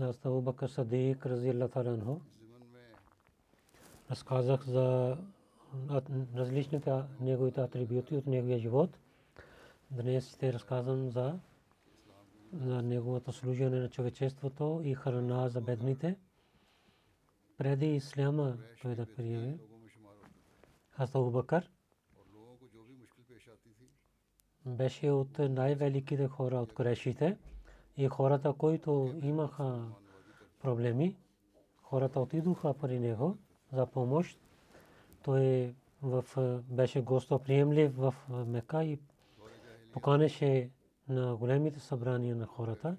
Hazrat Abu Bakr Sadiq разияллаху таала анху разказах за различните неговите атрибути от неговия живот. Днес ще разказвам за, за неговото служение на човечеството и храна за бедните. Преди исляма той да приеме Хазрат Абу Бакър беше от най-великите хора от Курешите и хората, които имаха проблеми, хората отидоха при него за помощ. Той в, беше гостоприемлив в Мека и поканеше на големите събрания на хората.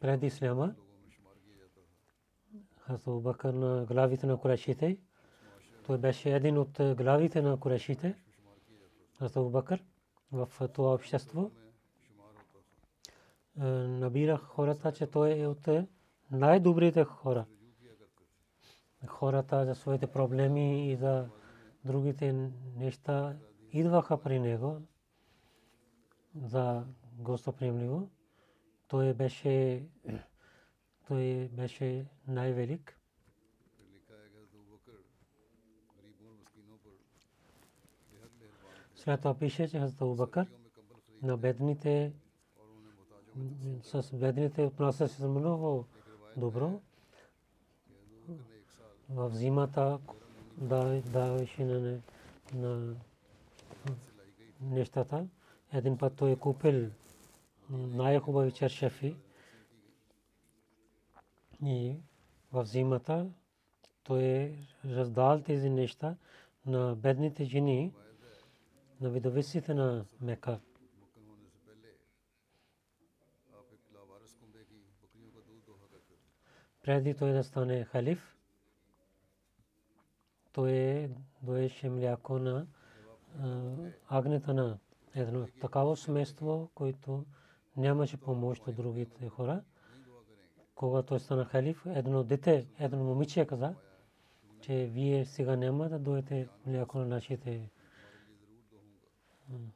Преди Исляма, Хазрат Бакър на главите на Курешите, той беше един от главите на Курешите, Хазрат Бакър в това общество набирах хората, че той е от най-добрите хора. Хората за своите проблеми и за другите неща идваха при него за гостоприемливо. Той беше, той беше най-велик. След това пише, че Хазрат Абубакър на бедните с бедните отнася се много добро. В зимата даваше на, на нещата. Един път той е купил най-хубави чершефи и в зимата той е раздал тези неща на бедните жени, на видовиците на Мека. Преди той да стане халиф, той доеше мляко на агнета на едно такава семейство, което нямаше помощ от другите хора. Когато той стана халиф, едно дете, едно момиче каза, че вие сега няма да доете мляко на нашите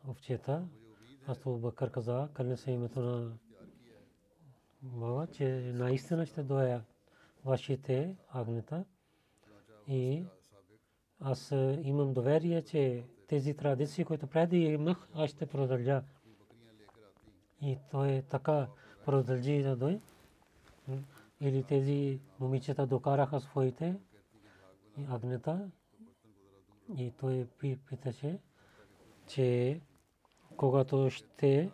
овчета. Аз Бакър каза, кълне се името на Баба, че наистина ще доя вашите агнета и аз имам доверие, че тези традиции, които преди имах, аз ще продължа. И той така продължи да дой. Или тези момичета докараха своите агнета. И той питаше, че когато ще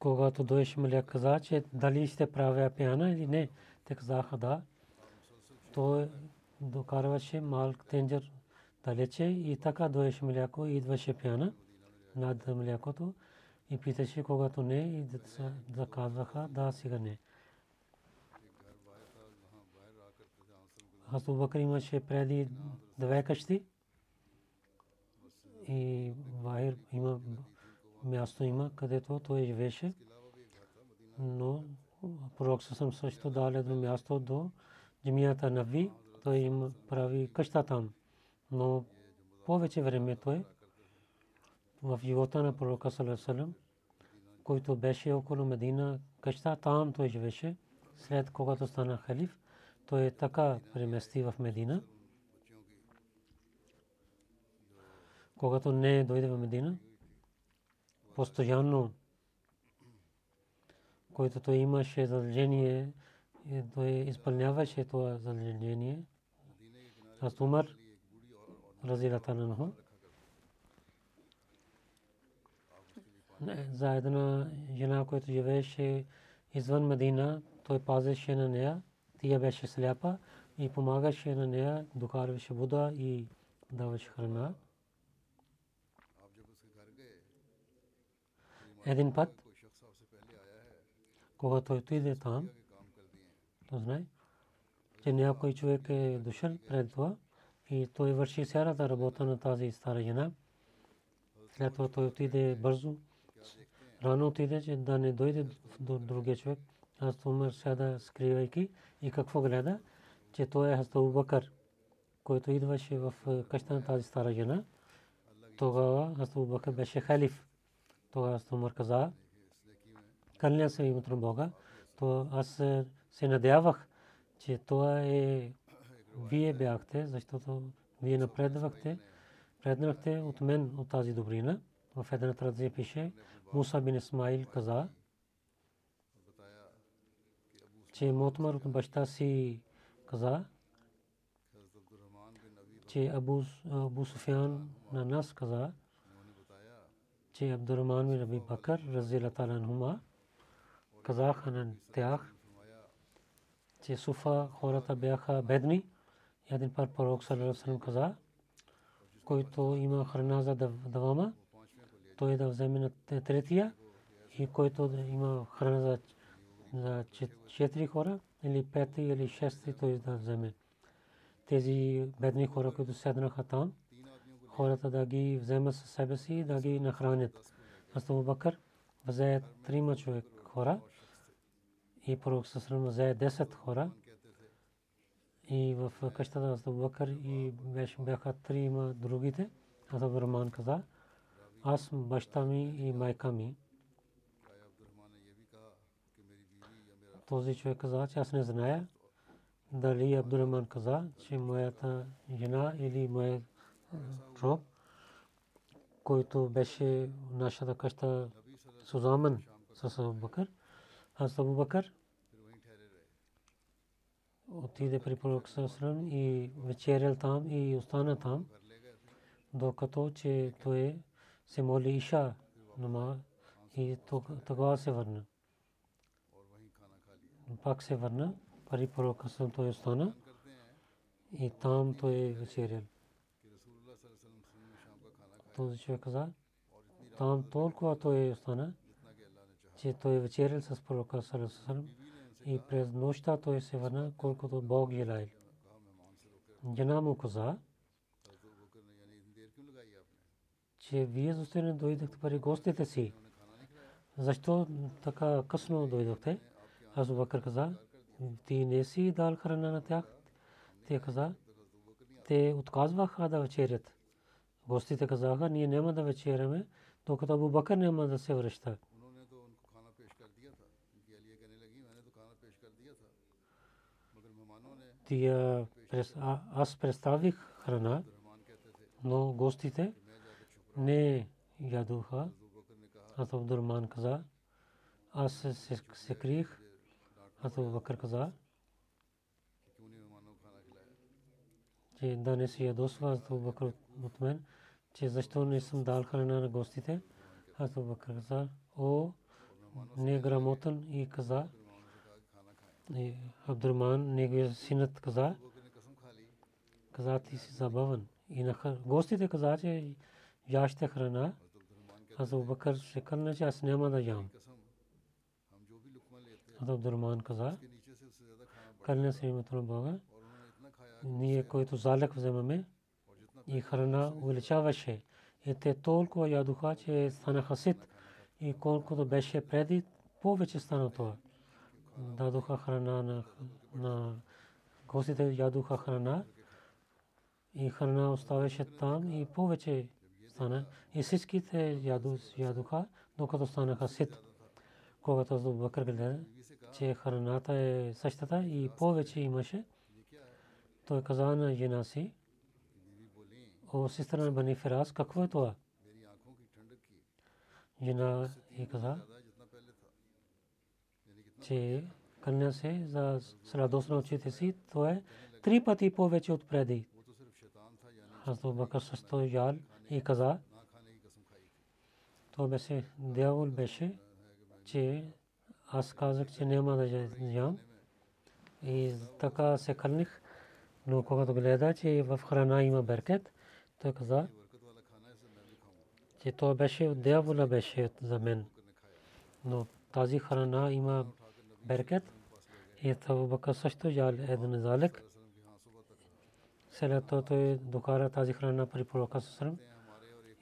когато дойше Малия каза, че дали ще правя пяна или не, те казаха да. Той докарваше малък тенджер далече и така дойше мляко и идваше пяна над млякото и питаше когато не и да казваха да сега не. Хасу Бакр имаше преди две къщи и Вахир има място има, където той живееше. Но пророк съм също дал едно място до джамията Нави. Той им прави къща там. Но повече време той в живота на пророка Салесалем, който беше около Медина, къща там той живеше. След когато стана халиф, той така премести в Медина. Когато не дойде в Медина, постоянно, който той имаше задължение, той изпълняваше това задължение. Аз Умар, разилата на него, за една жена, която живееше извън Медина, той пазеше на нея, тя беше сляпа и помагаше на нея, докарваше вода и даваше храна. Един път, когато отиде там, то знае, че някой човек е дошъл пред това и той върши цялата работа на тази стара жена. След това той отиде бързо, рано отиде, че да не дойде до другия човек. Аз умер седа скривайки и какво гледа, че той е Хастабу Бакър, който идваше в къща на тази стара жена. Тогава Хастабу Бакър беше халиф. Тогава Умар каза, кърня се името на Бога, то аз се надявах, че това е вие бяхте, защото вие напредвахте, преднахте от мен от тази добрина. В една традиция пише, Муса бин Исмаил каза, че Мотмар от баща си каза, че Абу, Абу Суфян на нас каза, че Абдурахман бин Аби Бакър, разила тала анхума, казаха на тях, че Суфа хората бяха бедни. Един пар пророк Салерасалам каза, който има храна за давама, той да вземе на третия и който има храна за за четири хора или пети или шести той да вземе. Тези бедни хора, които седнаха там, хората да ги вземат със себе си да ги нахранят. Астабу Бакър взе трима човек хора и пророк Сасрам взе 10 хора и в къщата на Астабу Бакър и бяха трима другите. Астабу Раман каза, аз баща ми и майка ми този човек каза, че аз не зная дали Абдурахман каза, че моята жена или моят роб, който беше в нашата къща Сузамен с Абу Бакър, аз Абу Бакър отиде при пророк Сасрам и вечерял там и остана там, докато че той се моли Иша нама и тогава се върна. Пак се върна, пари пророка съм той остана и там той вечерял. Този човек каза, там толкова той остана, че той вечерял с пророка Салесалам и през нощта той се върна, колкото Бог желаял. Жена му каза, че вие защо не дойдохте пари гостите си? Защо така късно дойдохте? Азу Бакър каза, ти не си дал храна на тях. Те каза, те отказваха да вечерят. Гостите казаха, ние няма да вечеряме, докато Абу Бакър няма да се връща. Тия, аз представих храна, но гостите не ядоха. Аз Абдурман каза, аз се криех Абу Бакър каза, че да не си ядосва Абу Бакър от мен, че защо не съм дал храна на гостите. Абу Бакър каза, о, неграмотен и каза, Абдурман, неговия синът каза, каза ти си забавен. И на гостите каза, че яще храна. Абу Бакър се кърна, че аз няма да ям. Абдурман каза, кърня се името на Бога, ние, който залък вземаме и храна увеличаваше И те толкова ядоха, че станаха сит. И колкото беше преди, повече стана това. Дадоха храна на, на гостите, ядоха храна. И храна оставаше там и повече стана. И всичките ядоха, докато станаха сит. Когато Абу Бакър гледа, че храната е същата и повече имаше, той каза на жена си, о сестра на Бани Фирас, какво е това? Жена и каза, че кълня се за сладост на очите си, то е три пъти повече от преди. Хазрат Бакър също ял и каза, то беше, дявол беше, че аз казах, че няма да ям. И така се кълних. Но когато гледа, че в храна има беркет, той каза, че то беше от дявола беше за мен. Но тази храна има беркет. И това Бакър също ял един залек. След той докара тази храна при пророка Сасрам.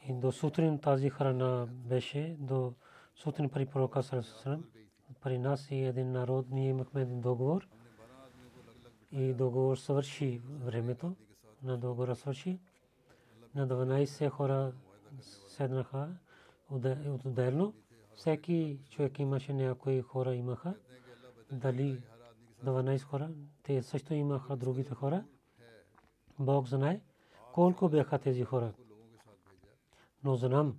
И до сутрин тази храна беше, до сутрин при пророка Сасрам. При нас и един народ ние имахме един договор. И договор свърши времето. На договора свърши. На 12 хора седнаха отделно. Всеки човек имаше някои хора имаха. Дали 12 хора, те също имаха другите хора. Бог знае колко бяха тези хора. Но знам,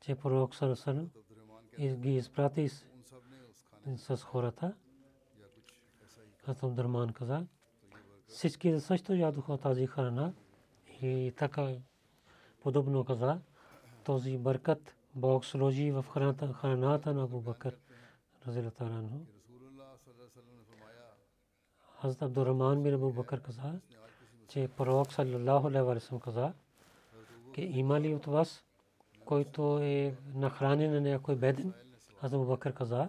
че пророк Сарасан ги изпрати с хората. Като Дърман каза, всички също ядоха тази храна и така подобно каза, този бъркат Бог сложи в храната, храната на Абу Бакър. Разилатаранху. Хазрат Абдуррахман бин Абу Бакър каза, че пророк саллаллаху алейхи ва саллям каза, че има ли от вас, който е нахранен на някой беден? Аз Абу Бакър каза,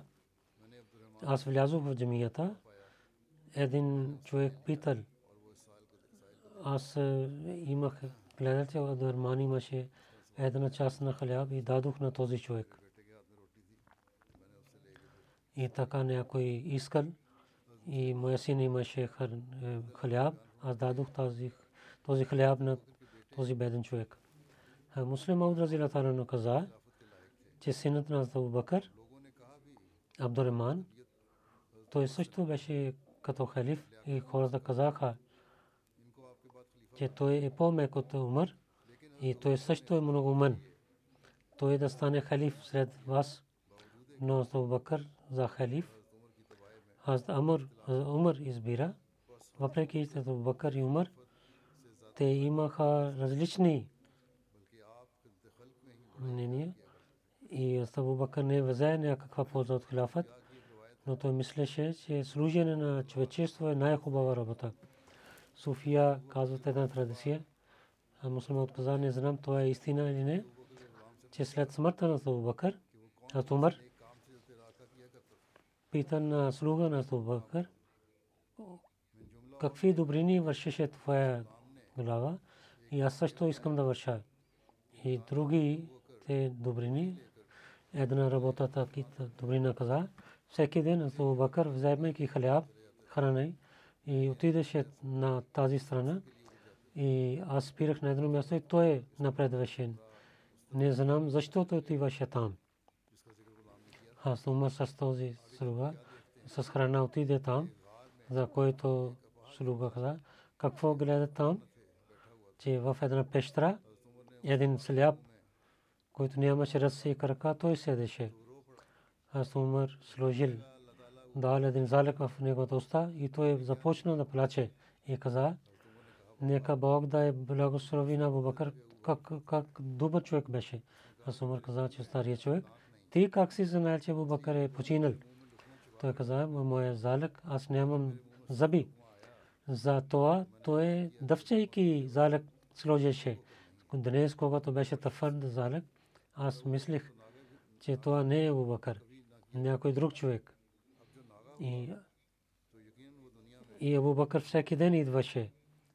аз влязох в джамията, един човек питал, аз имах, гледал, че Абдуррахман имаше една част на хляб и дадох на този човек. И така някой искал и моя син имаше хляб, аз дадох тази, този хляб на този беден човек. Муслим Ауд Разила Тарано каза, че синът на Абу Бакър, Абдурахман, той също беше като халиф и хората казаха, че той е по-мек от Умар и той също е много умен. Той да стане халиф сред вас, но Абу Бакър за халиф. Аз Амр Умар избира, въпреки че Абу Бакър и Умар, те имаха различни мнения и Абу Бакър не взе някаква полза от хилафът, но той мислеше, че служене на човечество е най-хубава работа. София казват една традиция, мусулман каза, не знам това е истина или не, че след смъртта на Абу Бакър, а Умар, пита на слуга на Абу Бакър, какви добрини вършеше твоя глава? И аз също искам да върша. И други те добрини, една работа таки добрина каза, всеки ден Абу Бакър вземайки хляб, храна и отидеше на тази страна и аз спирах на едно място и той напредваше. Не знам защо той отиваше там. Аз умър с този слуга, с храна отиде там, за който слуга каза, какво гледа там, че в една пещера един сляп, който нямаше ръце и крака, той седеше. Аз умър сложил, дал един залък в неговата уста и той започна да плаче и каза, нека Бог да е благослови на Бубакър, как, как добър човек беше. Аз умър каза, че стария човек, ти как си знаел, че Бубакър е починал? Той каза, моя залък, аз нямам зъби. За това той дъвчайки залък сложеше. Днес, когато беше твърд залък, аз мислих, че това не е Бубакър, някой друг човек. И, и Абу Бакър всеки ден идваше.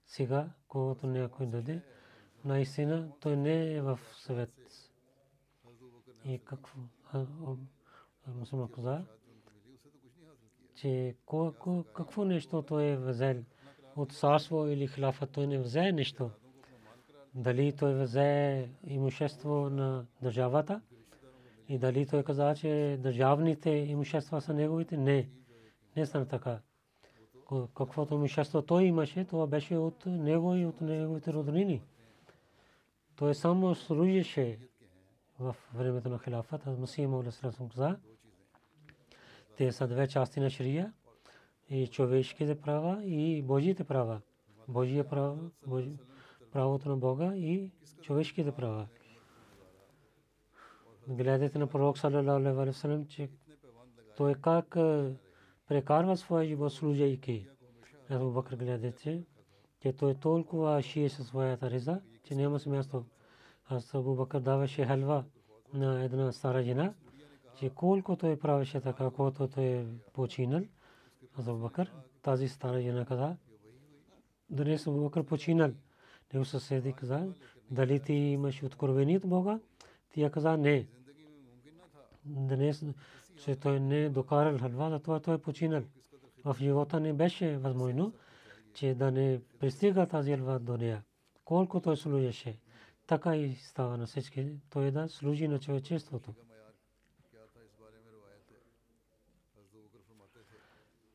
Сега, когато някой даде, наистина той не е в съвет. И какво? Мусулман каза, че какво нещо той е взел от царство или хилафа, той не взе нещо. Дали той взе имущество на държавата и дали той каза, че държавните имущества са неговите? Не. Не стана така. Каквото имущество той имаше, това беше от него и от неговите роднини. Той само служеше в времето на хилафата. Масия Маула Срасум каза, те са две части на шрия и човешките права и Божиите права. Божия право, правото на Бога и човешките права. Гледайте на пророк саллалаху алейхи ва че той как прекарва своя живот служейки. Абу Бакр гледайте, че той толкова шие със своята риза, че няма място. Аз Абу Бакр даваше халва на една стара жена, че колко той правеше така, колкото той е починал. Аз Абу Бакр, тази стара жена каза, днес Абу Бакр починал. Него съседи каза, дали ти имаш откровение от Бога? Тя каза, не. Днес, че той не е докарал халва, затова той е починал. В живота не беше възможно, че да не пристига тази халва до нея. Колко той служеше, така и става на всички. Той да служи на човечеството.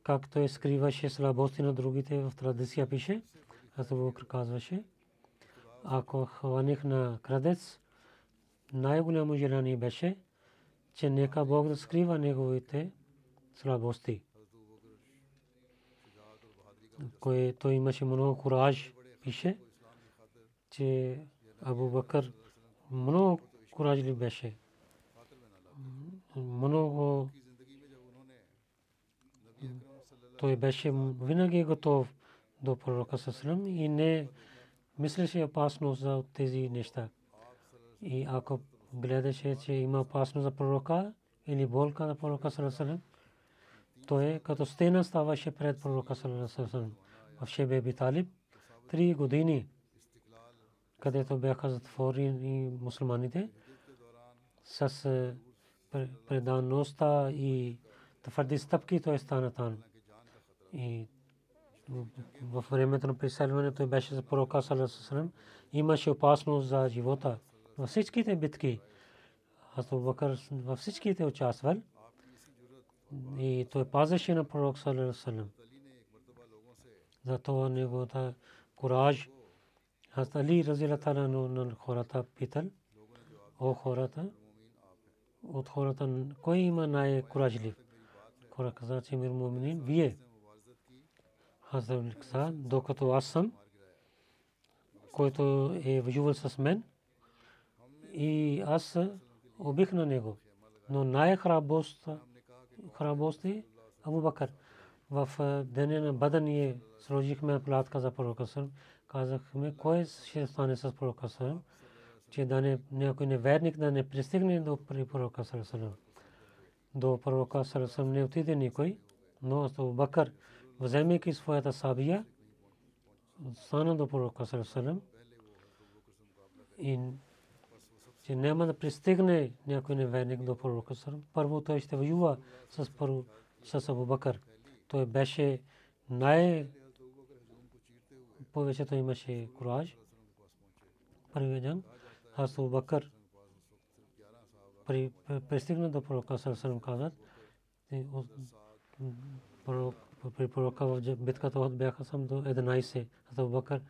Как той скриваше слабости на другите в традиция пише, аз Бог казваше, ако хваних на крадец, най-голямо желание беше, че нека Бог да скрива неговите слабости. Кой той имаше много кураж, пише, че Абу Бакър много куражлив беше. Много той беше винаги готов до пророка Сасрам и не мислеше опасност за тези неща. И ако гледаше, че има опасност за пророка или болка за пророка Сасрам, той като стена ставаше пред пророка Сасрам в Шебе Биталиб. Три години, където бяха затворени мусулманите с предаността и твърди стъпки, той стана там. И в времето на преселването беше за пророка Салесалем, имаше опасност за живота. Във всичките битки, аз Бакър във всичките участвал и той пазеше на пророк Салесалем. Затова неговата кураж, аз Али разилата на хората питал, о хората, от хората, кой има най-куражлив? Хора каза, че мир муминин, вие. Хазрат каза, докато аз съм, който е воювал с мен, и аз убих на него. Но най-храбост е Абу Бакър. В деня на Бада ние сложихме платка за пророка Сърм. Казахме, кой ще стане с пророка Сърм, че да не, някой неверник да не пристигне до пророка Сърм. До пророка Сърм не отиде никой, но Абу Бакър вземайки своята сабия, стана до пророка и че няма да пристигне някой неверник до пророка Сарасалам. Първо той ще воюва с, първо, с Абу Бакър. Той беше най- повече той имаше кураж. Първият ден, аз Абу Бакър пристигна до пророка Сарасалам казат, при пророка в битката от бяха сам до 11. Хазрат Бакър,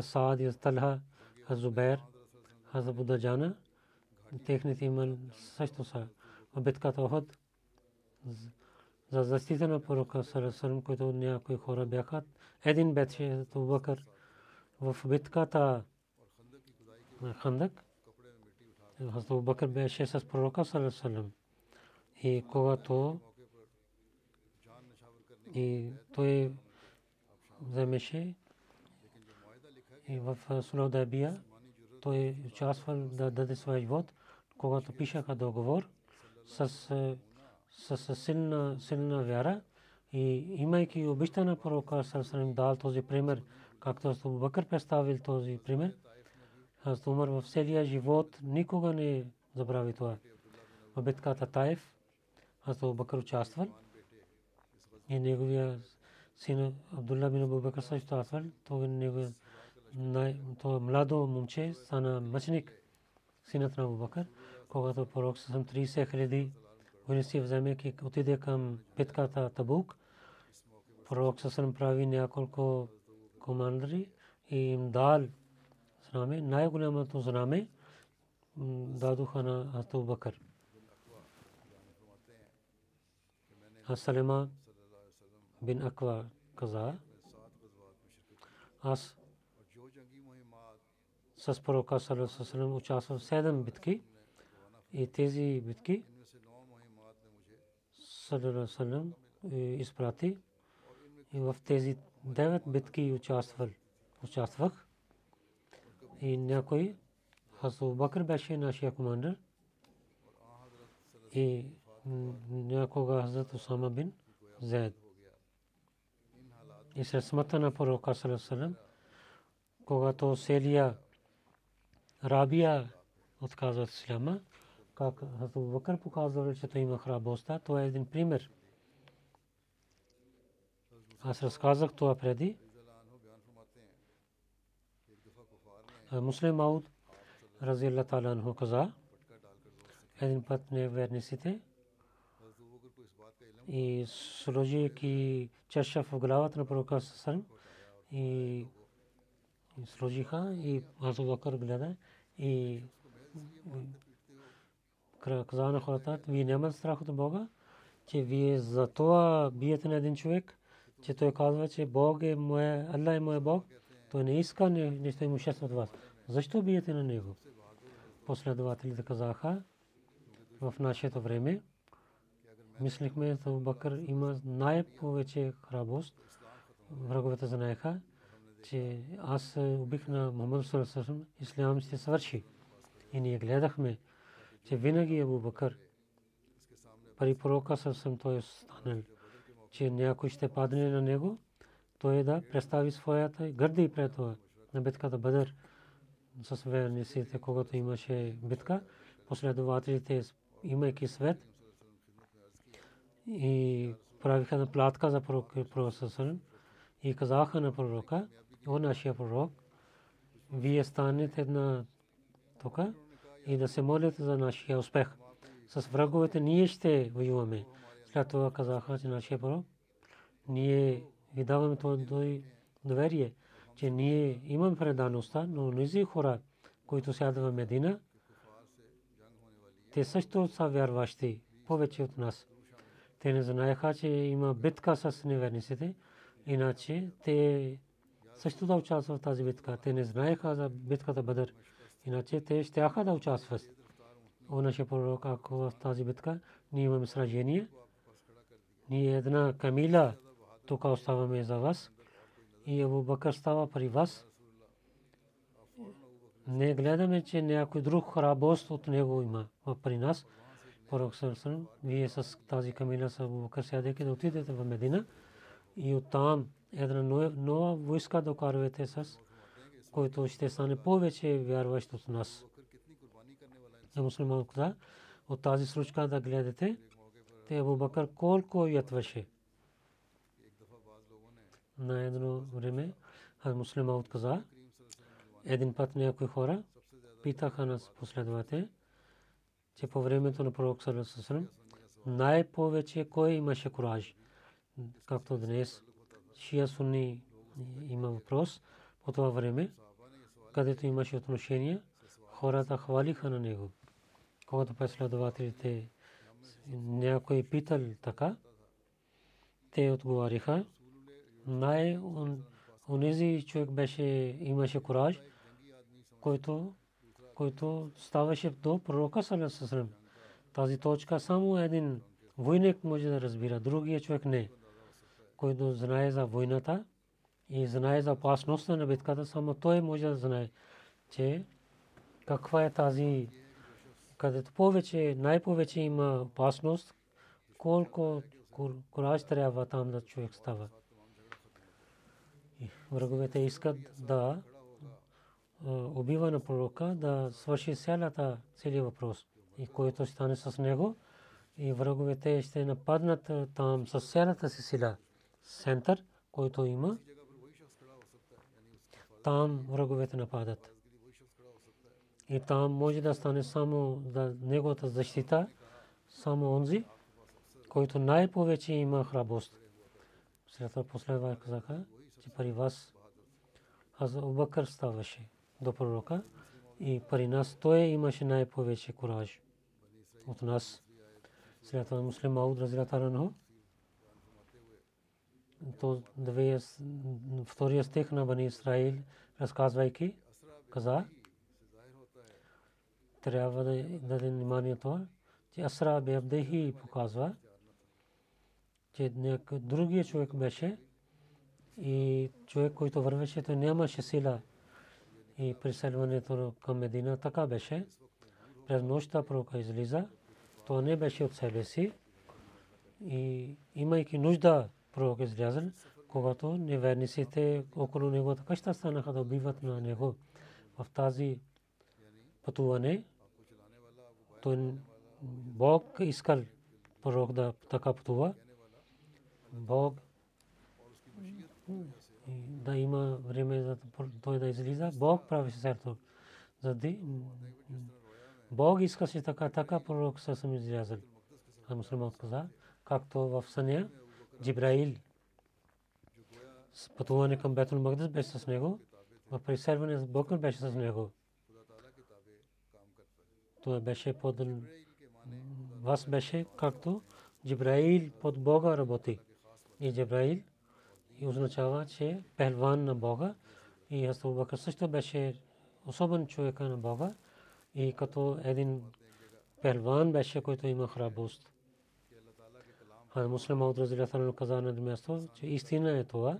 Саад и Талха, Зубейр, Хазрат Будаджана, техните имали също са в битката Охот. За защита на пророка Сарасарам, който някои хора бяха. Един беше Хазрат Бакър в битката на Хандак. Хазрат Бакър беше с пророка Сарасарам. И когато и той вземеше и в Сулодабия той участвал да даде своя живот, когато пишаха договор с, с силна, силна вяра и имайки обичта на пророка Сарасалим дал този пример, както Бакър представил този пример, Хазрат Умар в целия живот никога не забрави това. В битката Таиф Хазрат Бакър участвал и неговия син Абдулла бин Абу Бакър също участвал. Това неговия то младо момче стана мъченик синът на Абу Бакър, когато пророк съм 30 хиляди войници вземайки отиде към битката Табук. Пророк съм прави няколко командри и им дал знаме, най-голямото знаме дадоха на Ату Бакър. Асалема бин Аква каза, аз с пророка Салам участвал в седем битки и тези битки Салам изпрати и в тези девет битки. Участвах и някой Хазу Бакр беше нашия командир и някога Хазрат Усама бин Зайд. И след смъртта на пророка Салам, когато селия Рабия отказва от исляма, как Хазу Бакр показва, че той има храбостта, това е един пример. Аз разказах това преди. Муслим Ауд разилла таala анху каза един път не верниците и сложи ки чаша в главата на пророка Сасан и сложиха и Азу Бакър гледа и каза на хората, вие нямате страх от Бога, че вие за това биете на един човек, че той казва, че Бог е моя, Аллах е моя Бог, той не иска нещо имущество от вас. Защо биете на него? Последователите казаха в нашето време, мислихме, че Бакър има най-повече храбост. Враговете знаеха, че аз убих на Мухаммад ще свърши. Че винаги Абу Бакър пари пророка съм той е станал, че някой ще падне на него, той да представи своята гърди пред това на битката Бадър. С верниците, когато имаше битка, последователите, имайки свет, и правиха на платка за пророка и казаха на пророка, о нашия пророк, вие станете на тук и да се молите за нашия успех. С враговете ние ще воюваме. След това казаха, че нашия пророк, ние ви даваме това доверие, че ние имаме предаността, но низи хора, които сядат в Медина, те също са вярващи повече от нас. Те не знаеха, че има битка с неверниците, иначе те също да участват в тази битка. Те не знаеха за битката Бадър, иначе те ще да участват. О, нашия пророк, ако в тази битка ние имаме сражение, ние една камила тук оставаме за вас и Абу Бакър става при вас. Не гледаме, че някой друг храбост от него има при нас. Пророк Сърсън, вие с тази камила с Абу Бакър сядете да отидете в Медина и оттам една нова войска да карвате с който ще стане повече вярващ от нас. За мусулман каза, от тази случка да гледате, те Абу Бакър колко ятваше на едно време аз муслима отказа. Един път някои хора питаха нас последовате, че по времето на пророк Салесалам най-повече кой имаше кураж. Както днес шия сунни има въпрос по това време, където имаше отношение, хората хвалиха на него. Когато последователите някой питал така, те отговаряха, най онези човек беше, имаше кураж, който, който ставаше до пророка Салесалам. Тази точка само един войник може да разбира, другия човек не. Който знае за войната и знае за опасността на битката, само той може да знае, че каква е тази, където повече, най-повече има опасност, колко кураж трябва там да човек става враговете искат да убива на пророка да свърши цялата целият въпрос. И който стане с него, и враговете ще нападнат там с цялата си сила. Център, който има, там враговете нападат. И там може да стане само за неговата защита, само онзи, който най-повече има храброст. След последва казаха, че при вас аз Обакър ставаше до пророка и при нас той имаше най-повече кураж от нас. След това муслим Мауд разилата то втория стих на Бани Исраил, разказвайки, каза, трябва да даде внимание това, че Асра Бебдехи показва, че другия човек беше и човек, който вървеше, той нямаше сила и преселването към Медина така беше. През нощта пророка излиза, то не беше от себе си и имайки нужда пророк излязъл, когато неверниците около неговата къща станаха да убиват на него. В тази пътуване той Бог искал пророк да така пътува. Бог да има време за той да излиза. Бог прави. Зади Бог иска си така, така пророк са съм излязъл. А мусулман каза, както в съня Джибраил пътуване към Бетул Магдас беше с него, в преселване с Бог беше с него. Той беше под вас беше както Джибраил под Бога работи. И Джибраил и означава, че пехлван на Бога и Хасто Бакър също беше особен човек на Бога и като един пехлван беше, който има храброст. А муслим от Разилата каза на място, че истина е това,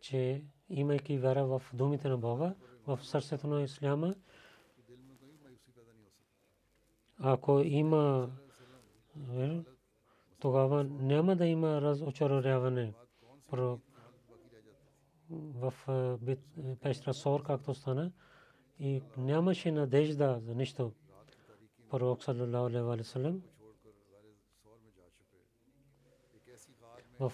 че имайки вера в думите на Бога, в сърцето на Исляма, ако има тогава няма да има разочарование в пещера Сор, както стана, и нямаше надежда за нищо. Пророк саллалаху алейхи ва саллям в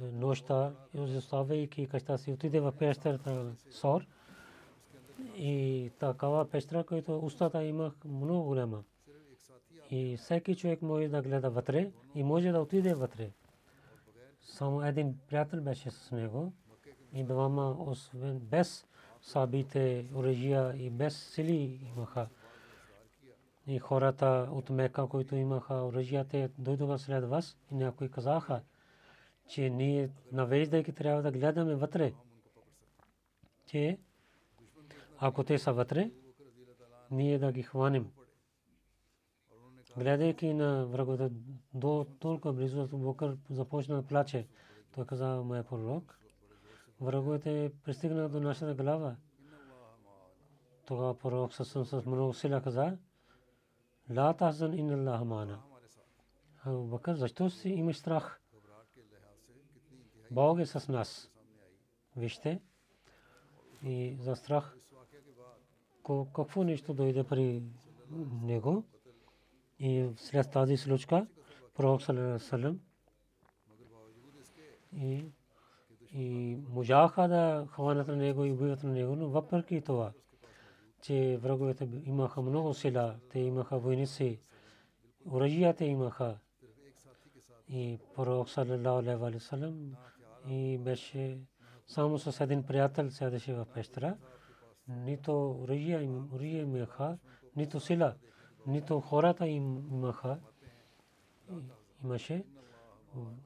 нощта, оставяйки къща си, отиде в пещерата Сор и такава пещера, която устата има много голяма. И всеки човек може да гледа вътре и може да отиде вътре. Само един приятел беше с него и двама, освен без сабите, оръжия и без сили имаха. И хората от Мека, които имаха оръжия, дойдоха след вас и някои казаха, че ние навеждайки трябва да гледаме вътре. Че ако те са вътре, ние да ги хванем. Гледайки на враговете до толкова близо, Бокър започна да плаче. Той каза, моя пророк, враговете пристигна до нашата глава. Тогава пророк със с много сила каза, Ла тахзан ин Аллах мана. Бакър, защо си имаш страх? Бог е с нас. Вижте. И за страх какво нещо дойде при него. И след тази случка пророк саллалаху и и можаха да хванат на него и убиват на него, но въпреки това, че враговете имаха много сила, те имаха войници, оръжията имаха и пророк саллалаху алейхи и беше само с един приятел седеше в пещера. Нито оръжия имаха, нито сила нито хората имаха, имаше,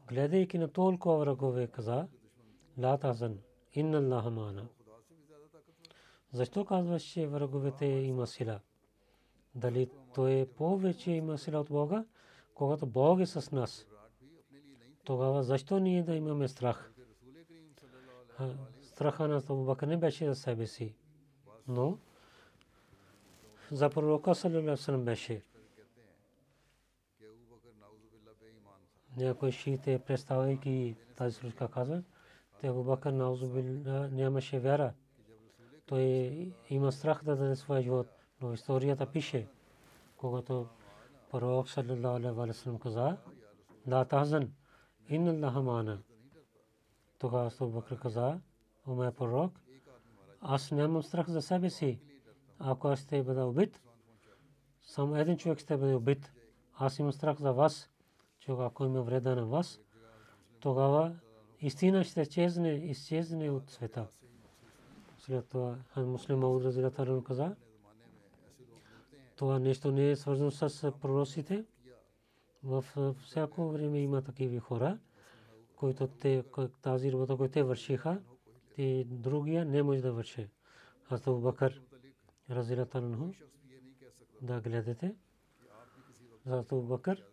гледайки на толкова врагове, каза, ла тазан, инна Аллаха мана. Защо казваш, че враговете има сила? Дали той повече има сила от Бога, когато Бог е с нас? Тогава защо ние да имаме страх? Страха на Абу не беше за себе си. Но за пророка саллалаху беше. Някой шиите, представяйки тази случка, казват, те Абу нямаше вяра, той има страх да даде своя живот. Но историята пише, когато пророк саллям каза, ла тахзан, инна Аллаха мана. Тогава Абу Бакр каза, о мой пророк, аз нямам страх за себе си. Ако аз ще бъда убит, само един човек ще бъде убит. Аз имам страх за вас, че ако има вреда на вас, тогава истина ще изчезне, изчезне от света. След това муслим Мауд Разилатаран каза, това нещо не е свързано с пророците. В всяко време има такива хора, които те, тази работа, която те вършиха, и другия не може да върши. Аз Бакър Разилатаран да гледате. За Абу Бакър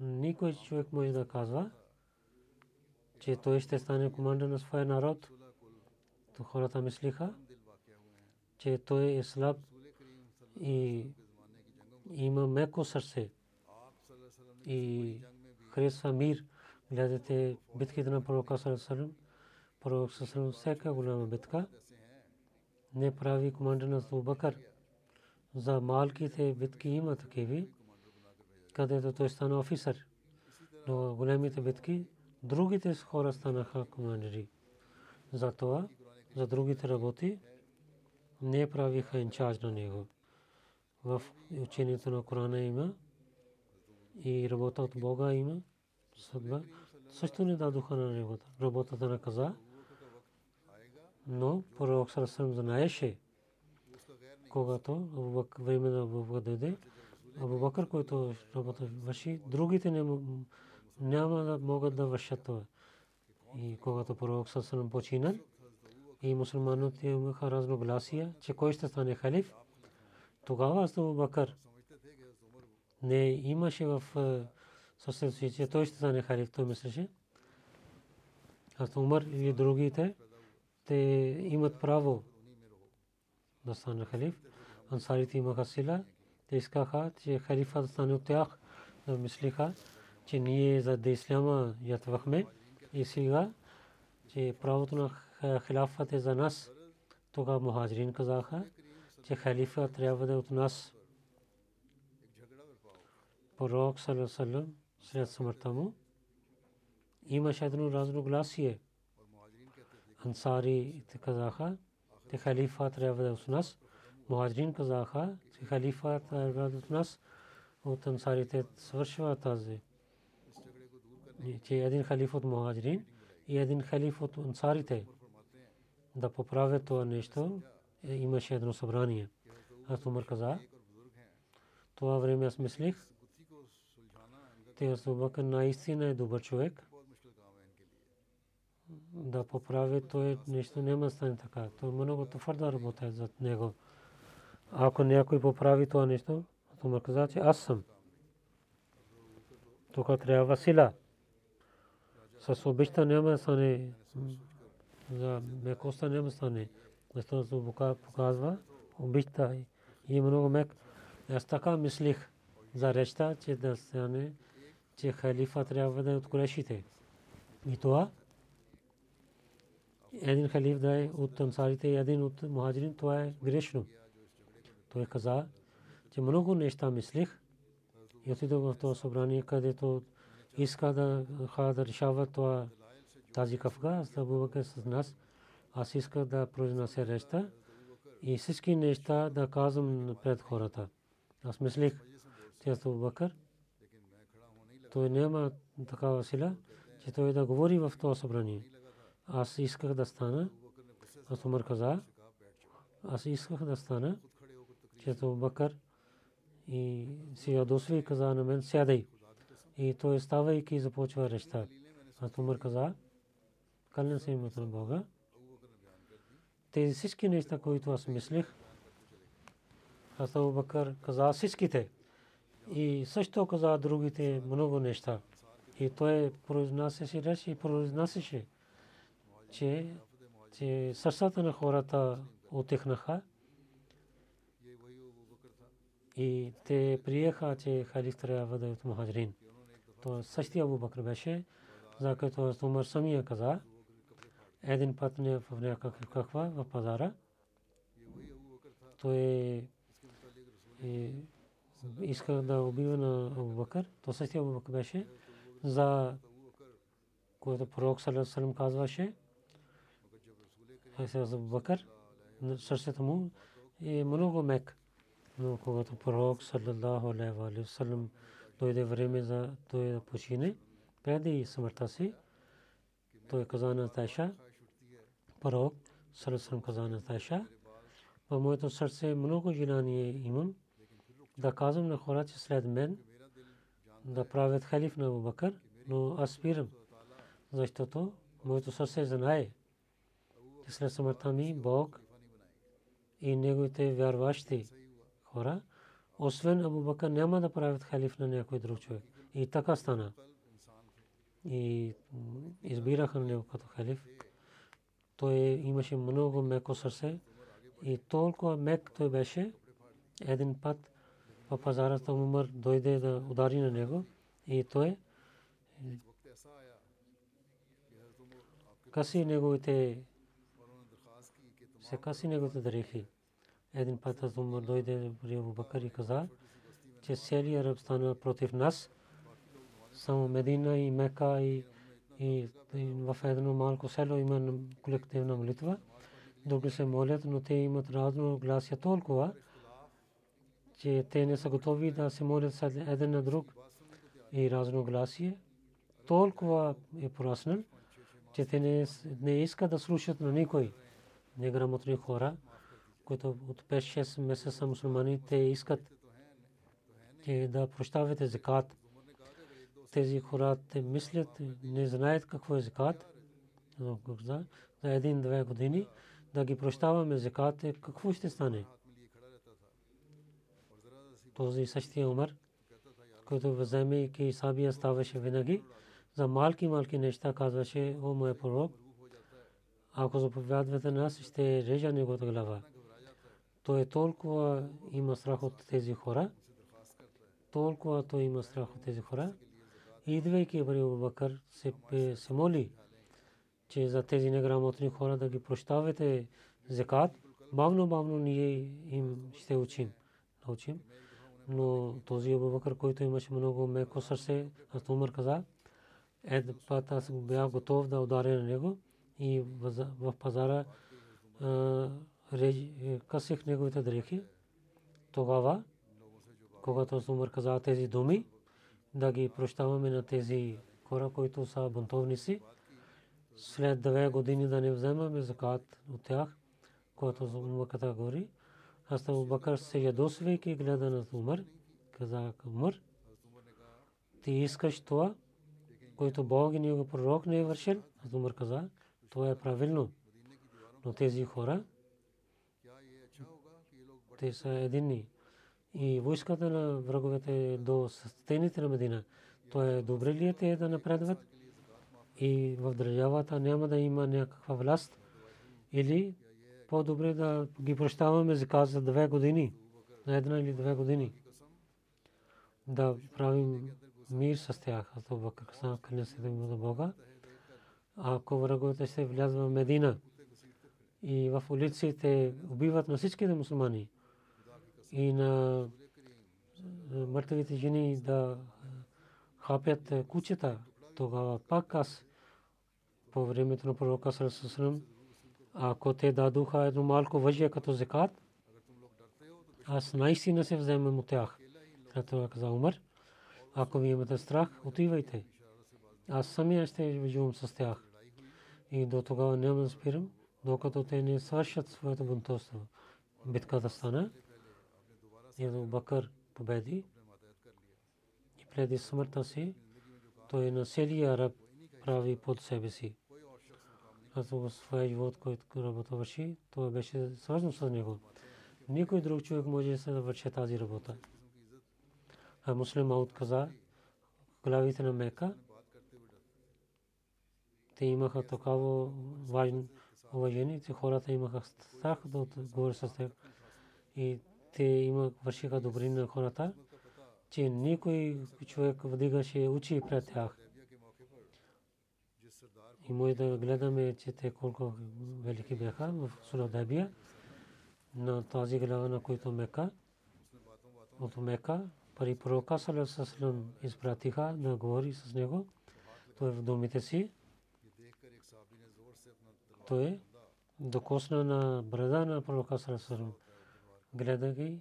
никой човек може да казва, че той ще стане командир на своя народ. То хората мислиха, че той е слаб и има меко сърце и харесва мир. Гледате битките на пророка Салесалем. Пророк Салесалем всяка голяма битка не прави командир на Абу За малките битки има такива, където той стана офисър. Но големите битки другите хора станаха командири. Затова за другите работи не правиха инчарж на него. В учението на Корана има и работа от Бога има. Съдба също не дадоха на него работата на каза. Но пророк Сарасам знаеше, когато време на Абу Бакр дойде, Абу Бакр, който работа върши, другите не няма да могат да вършат това. И когато пророк Сасалам починал, и мусулманите имаха разногласия, че кой ще стане халиф, тогава Абу Бакър не имаше в съвсем си, че той ще стане халиф, той мислеше. Аз Умар и другите, те имат право да стане халиф. Ансарите имаха сила, те искаха, че халифа да стане от тях, да мислиха, че ние за да ятвахме и сега, че правото на хилафът е за нас. Тогава мухаджирин казаха, че халифа трябва да е от нас. Пророк Салесалем след смъртта му имаше едно разногласие. Ансари казаха, че халифа трябва да е от нас. Мухаджирин казаха, че халифа трябва да е от нас. От ансарите свършва тази че един халиф от мухаджирин и един халиф от ансарите да поправят това нещо. Имаше едно събрание. Аз Умар каза, това време аз мислих, те Абубакър наистина е добър човек. Да поправи това нещо няма стане така. То много твърда работа е за него. Ако някой поправи това нещо, Умар каза, че аз съм. Тук трябва сила с обичта няма стане, за мекостта няма стане. Защото показва обичта и много мек. Аз така мислих за речта, че да стане, че халифа трябва да е от корешите. И това един халиф да е от ансарите и един от мухаджирин, това е грешно. Той каза, че много неща мислих и отидох в това събрание, където иска да да решава това тази кафга, да бъда с нас. Аз иска да произнася речта и всички неща да казвам пред хората. Аз мислих, че Абу Бакър, той няма такава сила, че той да говори в това събрание. Аз исках да стана, аз Умар каза, аз исках да стана, че Абу Бакър и си ядосви каза на мен, сядай. И той ставайки започва речта. А Умар каза, кален се името на Бога. Тези всички неща, които аз мислих, аз Бакър каза всичките. И също каза другите много неща. И той произнасяше реч и произнасяше, че, че сърцата на хората отехнаха. И те приеха, че халиф трябва да е от мухаджирин то същия Абу Бакр беше, за като Умар самия каза, един път не в някаква в пазара, той е, иска да убива на Абу Бакър. То същия Абу Бакър беше за което пророк Салам казваше. Абу Бакър, сърцето му е много мек. Но когато пророк саллаллаху алейхи ва салlam дойде време за той да почине, преди смъртта си, той каза на Тайша, пророк саллаллаху каза на Тайша, в моето сърце много желание имам да казвам на хората, че след мен да правят халиф на Бакър, но аз спирам, защото моето сърце знае, че след смъртта ми Бог и неговите вярващи хора, освен Абу няма да правят халиф на някой друг човек. И така стана. И избираха него като халиф. Той имаше много меко сърце и толкова мек той беше. Един път по пазарата Умар дойде да удари на него и той каси неговите се каси неговите дрехи. Един път аз Умар дойде при Абу Бакър и каза, че целият араб стана против нас. Само Медина и Мека и, и, и в едно малко село има колективна молитва. Други се молят, но те имат разно гласия толкова, че те не са готови да се молят един на друг и разно гласие. Толкова е пораснал, че те не, не искат да слушат на никой неграмотни хора които от 5-6 месеца мусулмани, те искат да прощавате закат. Тези хора те мислят, не знаят какво е закат. За един-две години да ги прощаваме закат, какво ще стане? Този същия умър, който вземайки сабия ставаше винаги, за малки-малки неща казваше, о моя пророк, ако заповядвате нас, ще режа неговата глава той е толкова има страх от тези хора, толкова той има страх от тези хора. Идвайки при Бакър се, се моли, че за тези неграмотни хора да ги прощавате закат, бавно, бавно ние им ще учим. Научим. Но този Абу Бакър, който имаше много меко сърце, аз Умар каза, ед път аз бях готов да ударя на него и в пазара късих неговите дрехи. Тогава, когато Умар каза тези думи, да ги прощаваме на тези хора, които са бунтовници, след две години да не вземаме закат от тях, когато Умар каза аз Абу се ядосвайки гледа на Умар, каза Умар, ти искаш това, което Бог и него пророк не е вършил, аз Умар каза, това е правилно. Но тези хора, те са единни. И войската на враговете до стените на Медина. То е добре ли е те да напредват? И в държавата няма да има някаква власт? Или по-добре да ги прощаваме за каза две години, на една или две години. Да правим мир с тях. Аз това как са къде се да Бога. Ако враговете се влязат в Медина и в улиците убиват на всичките мусулмани, и на мъртвите жени да хапят кучета. Тогава пак аз по времето на пророка Сарасусрам, ако те дадоха едно малко въжия като зекат, аз наистина се вземам от тях. След каза Умар, ако ви имате страх, отивайте. Аз самия ще воювам с тях. И до тогава няма да спирам, докато те не свършат своето бунтовство. Битката стана. Ибн Бакър победи и преди смъртта си той на целия араб прави под себе си. В своя живот, който работа върши, беше свързано с него. Никой друг човек може да върши тази работа. А муслим Ауд каза, главите на Мека, те имаха такава важно уважение, че хората имаха страх да говорят с тях. И те има вършиха добри на хората, че никой човек вдигаше учи пред тях. И може да гледаме, че те колко велики бяха в Суладабия. на тази глава, на който Мека, от Мека, пари пророка Салесалам изпратиха да говори с него. Той в думите си, той докосна на брада на пророка Салесалам. Гледа ги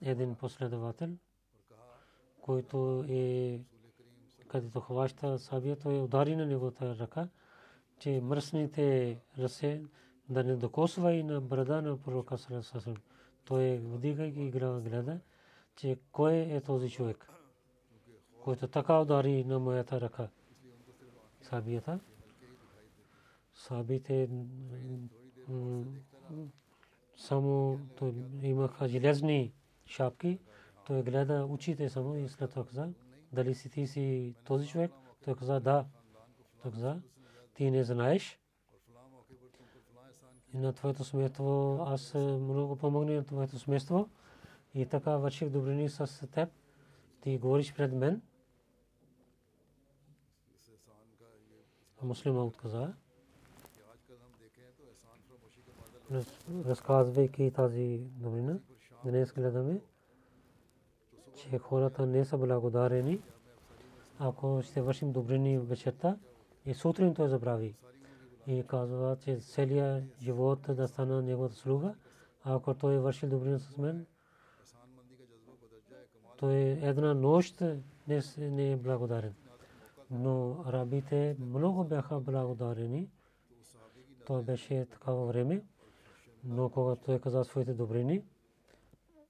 един последовател, който е където хваща сабия, той удари на неговата ръка, че мръсните ръце да не докосва и на брада на пророка Салесалам. Той вдига и гледа, че кой е този човек, който така удари на моята ръка. Сабията. Сабите само имаха железни шапки. Той гледа очите само и след това каза, дали си ти си този човек? Той каза, да. Той каза, ти не знаеш. И на твоето смество аз много помогна на твоето смество. И така върших добрини с теб. Ти говориш пред мен. Муслима отказа. Разказвайки тази добрина, днес гледаме, че хората не са благодарени. Ако ще вършим добрини вечерта, и сутрин той забрави. И казва, че целият живот да стана неговата слуга. Ако той върши добрина с мен, той една нощ не е благодарен. Но арабите много бяха благодарени. Това беше такава време. Но когато той каза своите добрини,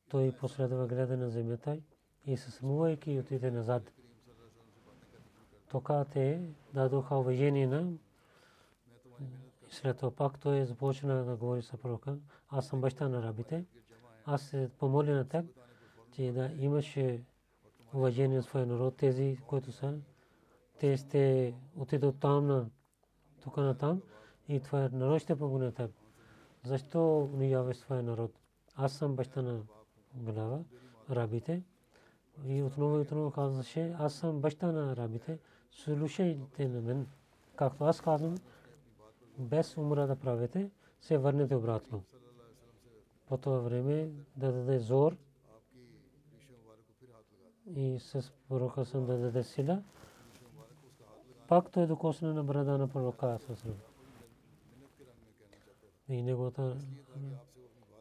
той последва гледа на земята и се смувайки отиде назад. Тока те дадоха уважение на след това пак той започна да говори с пророка. Аз съм баща на арабите. Аз се помоля на теб, че да имаше уважение на своя народ, тези, които са, те ще отидат там на тук на там и твоя народ ще помогне теб. Защо унижаваш своя народ? Аз съм баща на глава, арабите. И отново и отново казваше, аз съм баща на арабите, слушайте на мен. Както аз казвам, без умра да правите, се върнете обратно. По това време да даде зор, и с пророка съм да даде сила. Пак той докосна на брада на пророка. И неговата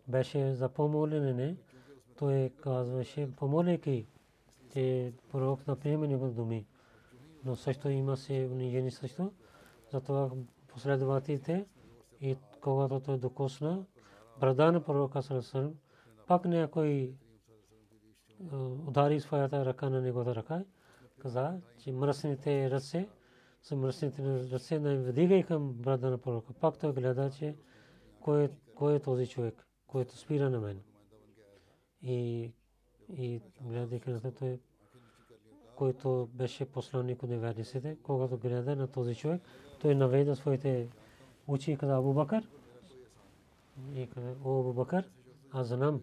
беше за помолене. Той казваше, помоляйки, че пророк да приеме него думи. Но също има се унижени също. Затова последователите и когато той докосна брада на пророка Сасрам, пак някой удари своята ръка на неговата ръка, каза, че мръсните ръце, са мръсните ръце не вдигай към брада на пророка. Пак той гледа, че кой, кой е този човек, който спира на мен. И, и гледайки на той, който беше посланник от неверниците, когато гледа на този човек, той наведа своите очи и каза Абу Бакър. И каза, о Абу Бакър, аз знам,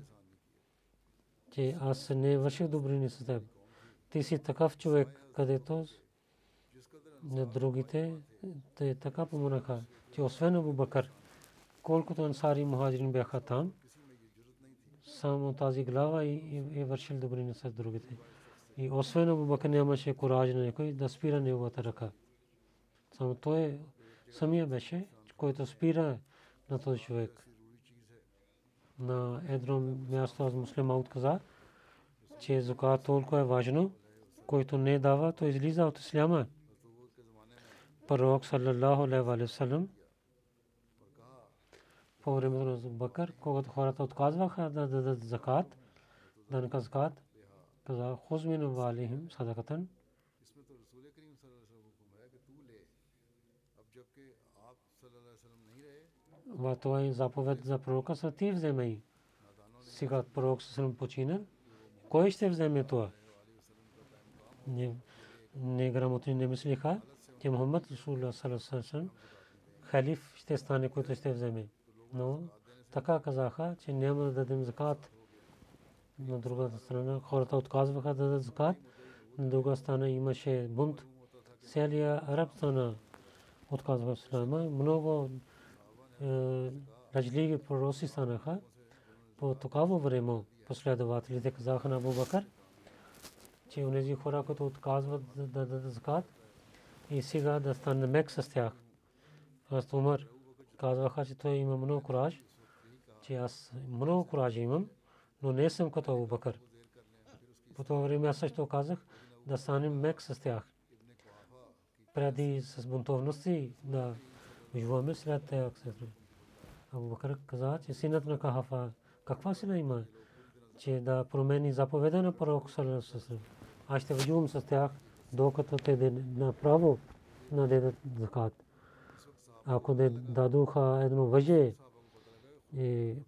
че аз не върших добрини с теб. Ти си такъв човек, където на другите те така помогнаха, че освен Абу Бакър, колкото ансари мухаджирин бяха там, само тази глава и е вършил добрини с другите. И освен Абу Бакър нямаше кураж на някой да спира неговата ръка. Само той самия беше, който спира на този човек на едно място аз муслима отказа, че закат толкова е важно, който не дава, то излиза от исляма. Пророк саллаллаху алейхи салlam по времето на Бакър, когато хората отказваха да дадат закат, данъка закат, каза хузмин валихим садакатан. Ва това е заповед за пророка, са ти вземай. Сега пророк съм починал. Кой ще вземе това? Неграмотни не мислиха, че Мухаммад Расулullah саллаллаху халиф ще стане, който ще вземе. Но така казаха, че няма да дадем закат. На другата страна хората отказваха да дадат закат. На друга страна имаше бунт. Целия араб страна отказва ислама. Много различни пророци станаха. по такава време последователите казаха на Абу Бакър, че онези хора, които отказват да дадат закат, и сега да стане мек с тях. Аз Умар казваха, че той има много кураж, че аз много кураж имам, но не съм като Абу Бакър. По това време аз също казах да станем мек с тях. Преди с бунтовности да воюваме след тях. Абу Бакър каза, че синът на Кахафа, каква сила има, че да промени заповеда на пророк Салесалам. Аз ще воювам с тях, докато те направо надедат закат. Ако де дадуха едно въже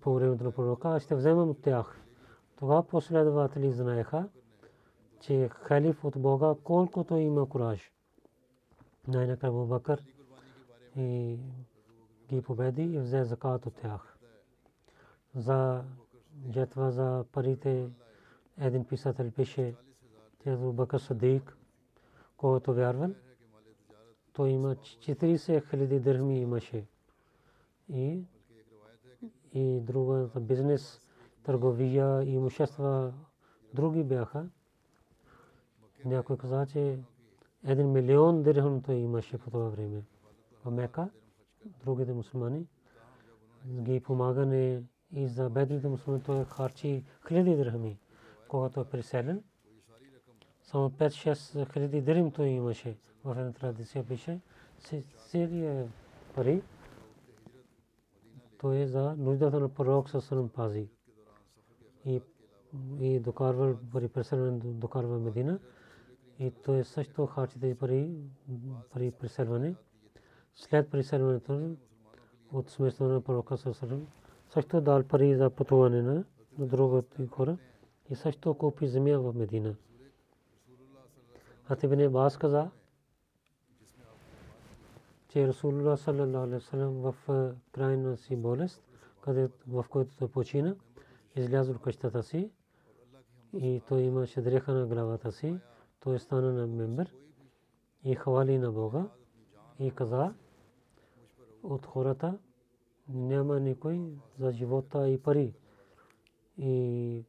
по времето на пророка, аз ще вземам от тях. Това последователи знаеха, че халиф от Бога колкото има кураж. Най-накрая Абу Бакър и ги победи и взе закат от тях. За жетва за парите един писател пише, че Абу Бакър Садик, който вярвал, той има 40 хиляди дърми имаше. И, и друга бизнес, търговия и имущества други бяха. Някой каза, че един милион дирхам той имаше по това време. В Мека, другите мусулмани, ги помагане и за бедните мусулмани той харчи хиляди дирхами, когато е преселен. Само 5-6 хиляди дирхам той имаше. В една традиция пише, Сирия пари, той е за нуждата на пророк със пази. И, и докарва пари преселване докарва Медина. И той също харчи тези пари при преселване. След преселването от смъртта на пророка със също дал пари за пътуване на, другите хора и също купи земя в Медина. А те Бас каза, че Расулулlah саллаллаху алейхи в крайна си болест, къде в който той почина, излязъл от къщата си и той имаше дреха на главата си, той стана на мембер и хвали на Бога и каза от хората няма никой за живота и пари. И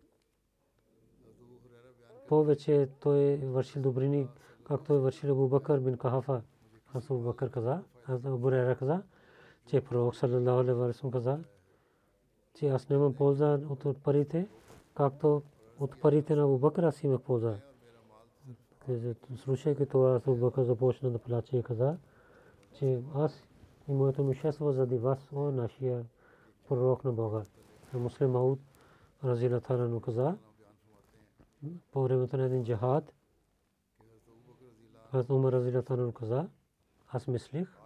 повече той върши добрини, както е вършил Абу Бакър бин Кахафа. Аз Абу Бакър каза, аз Абу каза, че пророк саллалаху че аз нямам полза от парите, както от парите на Абу Бакър аз имах полза. Слушайки това, аз Абу Бакър започна да плаче и каза, че аз и моето имущество заради вас, о нашия пророк на Бога. Муслим Мауд Разила Тарану каза, по времето на един джихад, аз Умар Разила Тарану каза, аз мислих,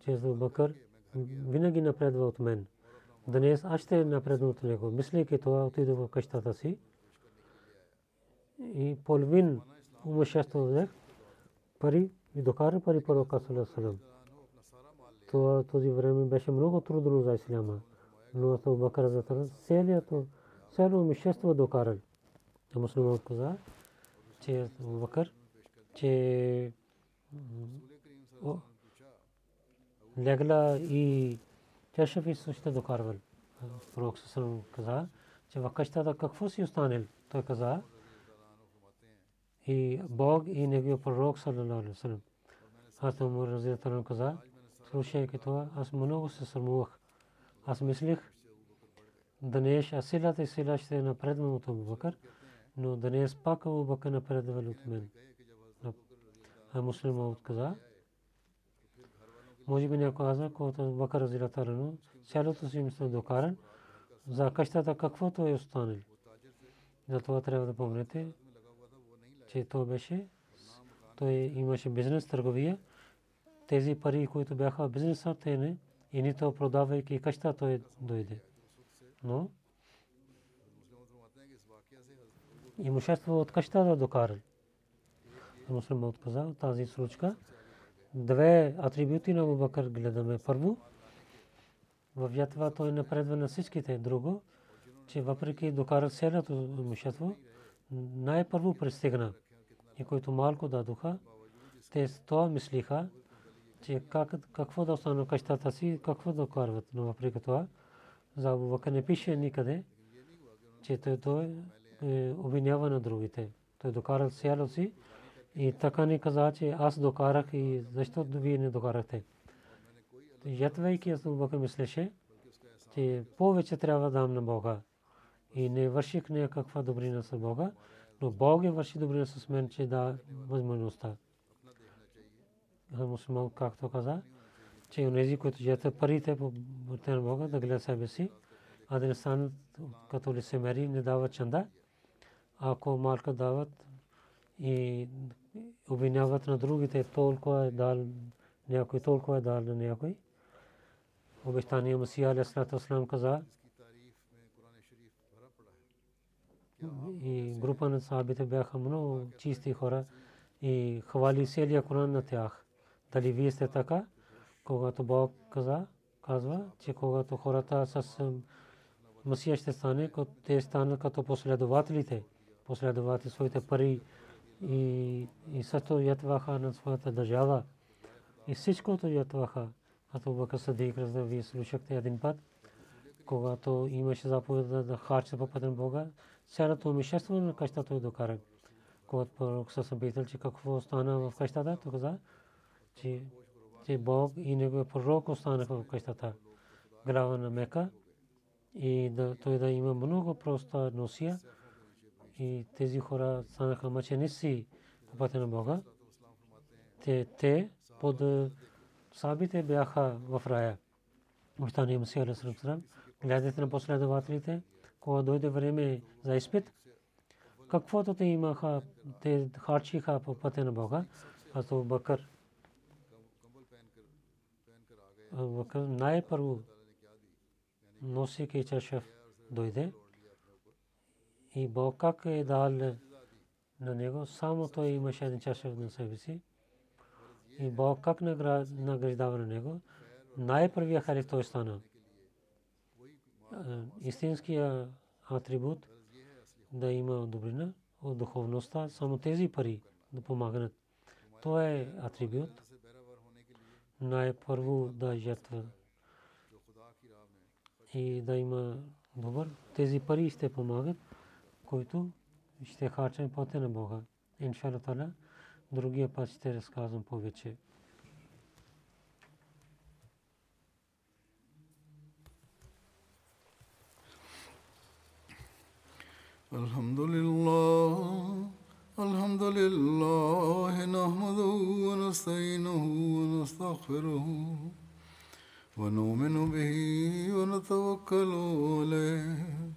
че Абу Бакър винаги напредва от мен. Днес аз ще напредна от него. Мислейки това, отидох в къщата си и половин имущество взех пари и докара пари пророка Салам. Това този време беше много трудно за исляма. Но Абу Бакър за това целият цяло имущество докарал. А мусулман каза, че Абу Бакър, че легла и чаша ви също докарвал. Пророк Сасалам каза, че в къщата какво си останал? Той каза, и Бог и неговия пророк саллалаху може би някой каза, когато Бакър разиятелен, цялото си мисля докаран, за къщата каквото е останал. Затова трябва да помните, че то беше, той имаше бизнес, търговия. Тези пари, които бяха бизнеса, те не, и нито продавайки къща, той дойде. Но имущество от къща да докарал. Муслимът каза тази случка. Две атрибути на Бакър гледаме. Първо, в ятва той напредва на всичките. Друго, че въпреки докарал цялото имущество, най-първо пристигна. И които малко дадоха, те това мислиха, че как, какво да остане къщата си, какво да карват. Но въпреки това, За Абу Бакър не пише никъде, че той, той е, обвинява на другите. Той докарал сяло си и така ни каза, че аз докарах и защо вие не докарахте. Ятвайки Абу Бакър мислеше, че повече трябва да дам на Бога. И не върших някаква добрина с Бога, но Бог е върши добрина с мен, че да възможността. Мусулман, както каза, че онези, които jetат парите по пътя на Бога, да гледат себе си, а да не станат като лицемери, не дават чанда. Ако малка дават и обвиняват на другите, толкова е дал някой, толкова е дал на някой. Обещания Масия Алейхиссалам каза, и група на сахабите бяха много чисти хора и хвали целия Коран на тях. Дали вие сте така? Когато Бог каза, казва, че когато хората с Масия ще стане, те станат като последователите, последователи своите пари и, и също ятваха на своята държава. И всичкото ятваха. Като Бака Садик, да вие слушахте един път, когато имаше заповед да харча по пътен Бога, цялото имущество на къщата той докара. Когато пророк се питал, че какво стана в къщата, той каза, че, че Бог и неговия пророк останаха в къщата. Глава на Мека и да, той да има много проста носия и тези хора станаха мъченици по пътя на Бога. Те, те под сабите бяха в рая. Обещания Мусия Алейхиссалам гледате на последователите, когато дойде време за изпит, каквото те имаха, те харчиха по пътя на Бога, а то Бакър. Най-първо носики чашев дойде и Бог как е дал на него, само той имаше един чашев на себе си. И Бог как награждава на него, най-първия халиф той стана истинския атрибут да има добрина от духовността, само тези пари да помагат. Това е атрибут. Най-първо да жертва и да има добър. Тези пари ще помагат, които ще харчат пътя на Бога. Иншалла другия път ще разказвам повече. الحمد لله الحمد لله نحمده ونستعينه ونستغفره ونؤمن به ونتوكل عليه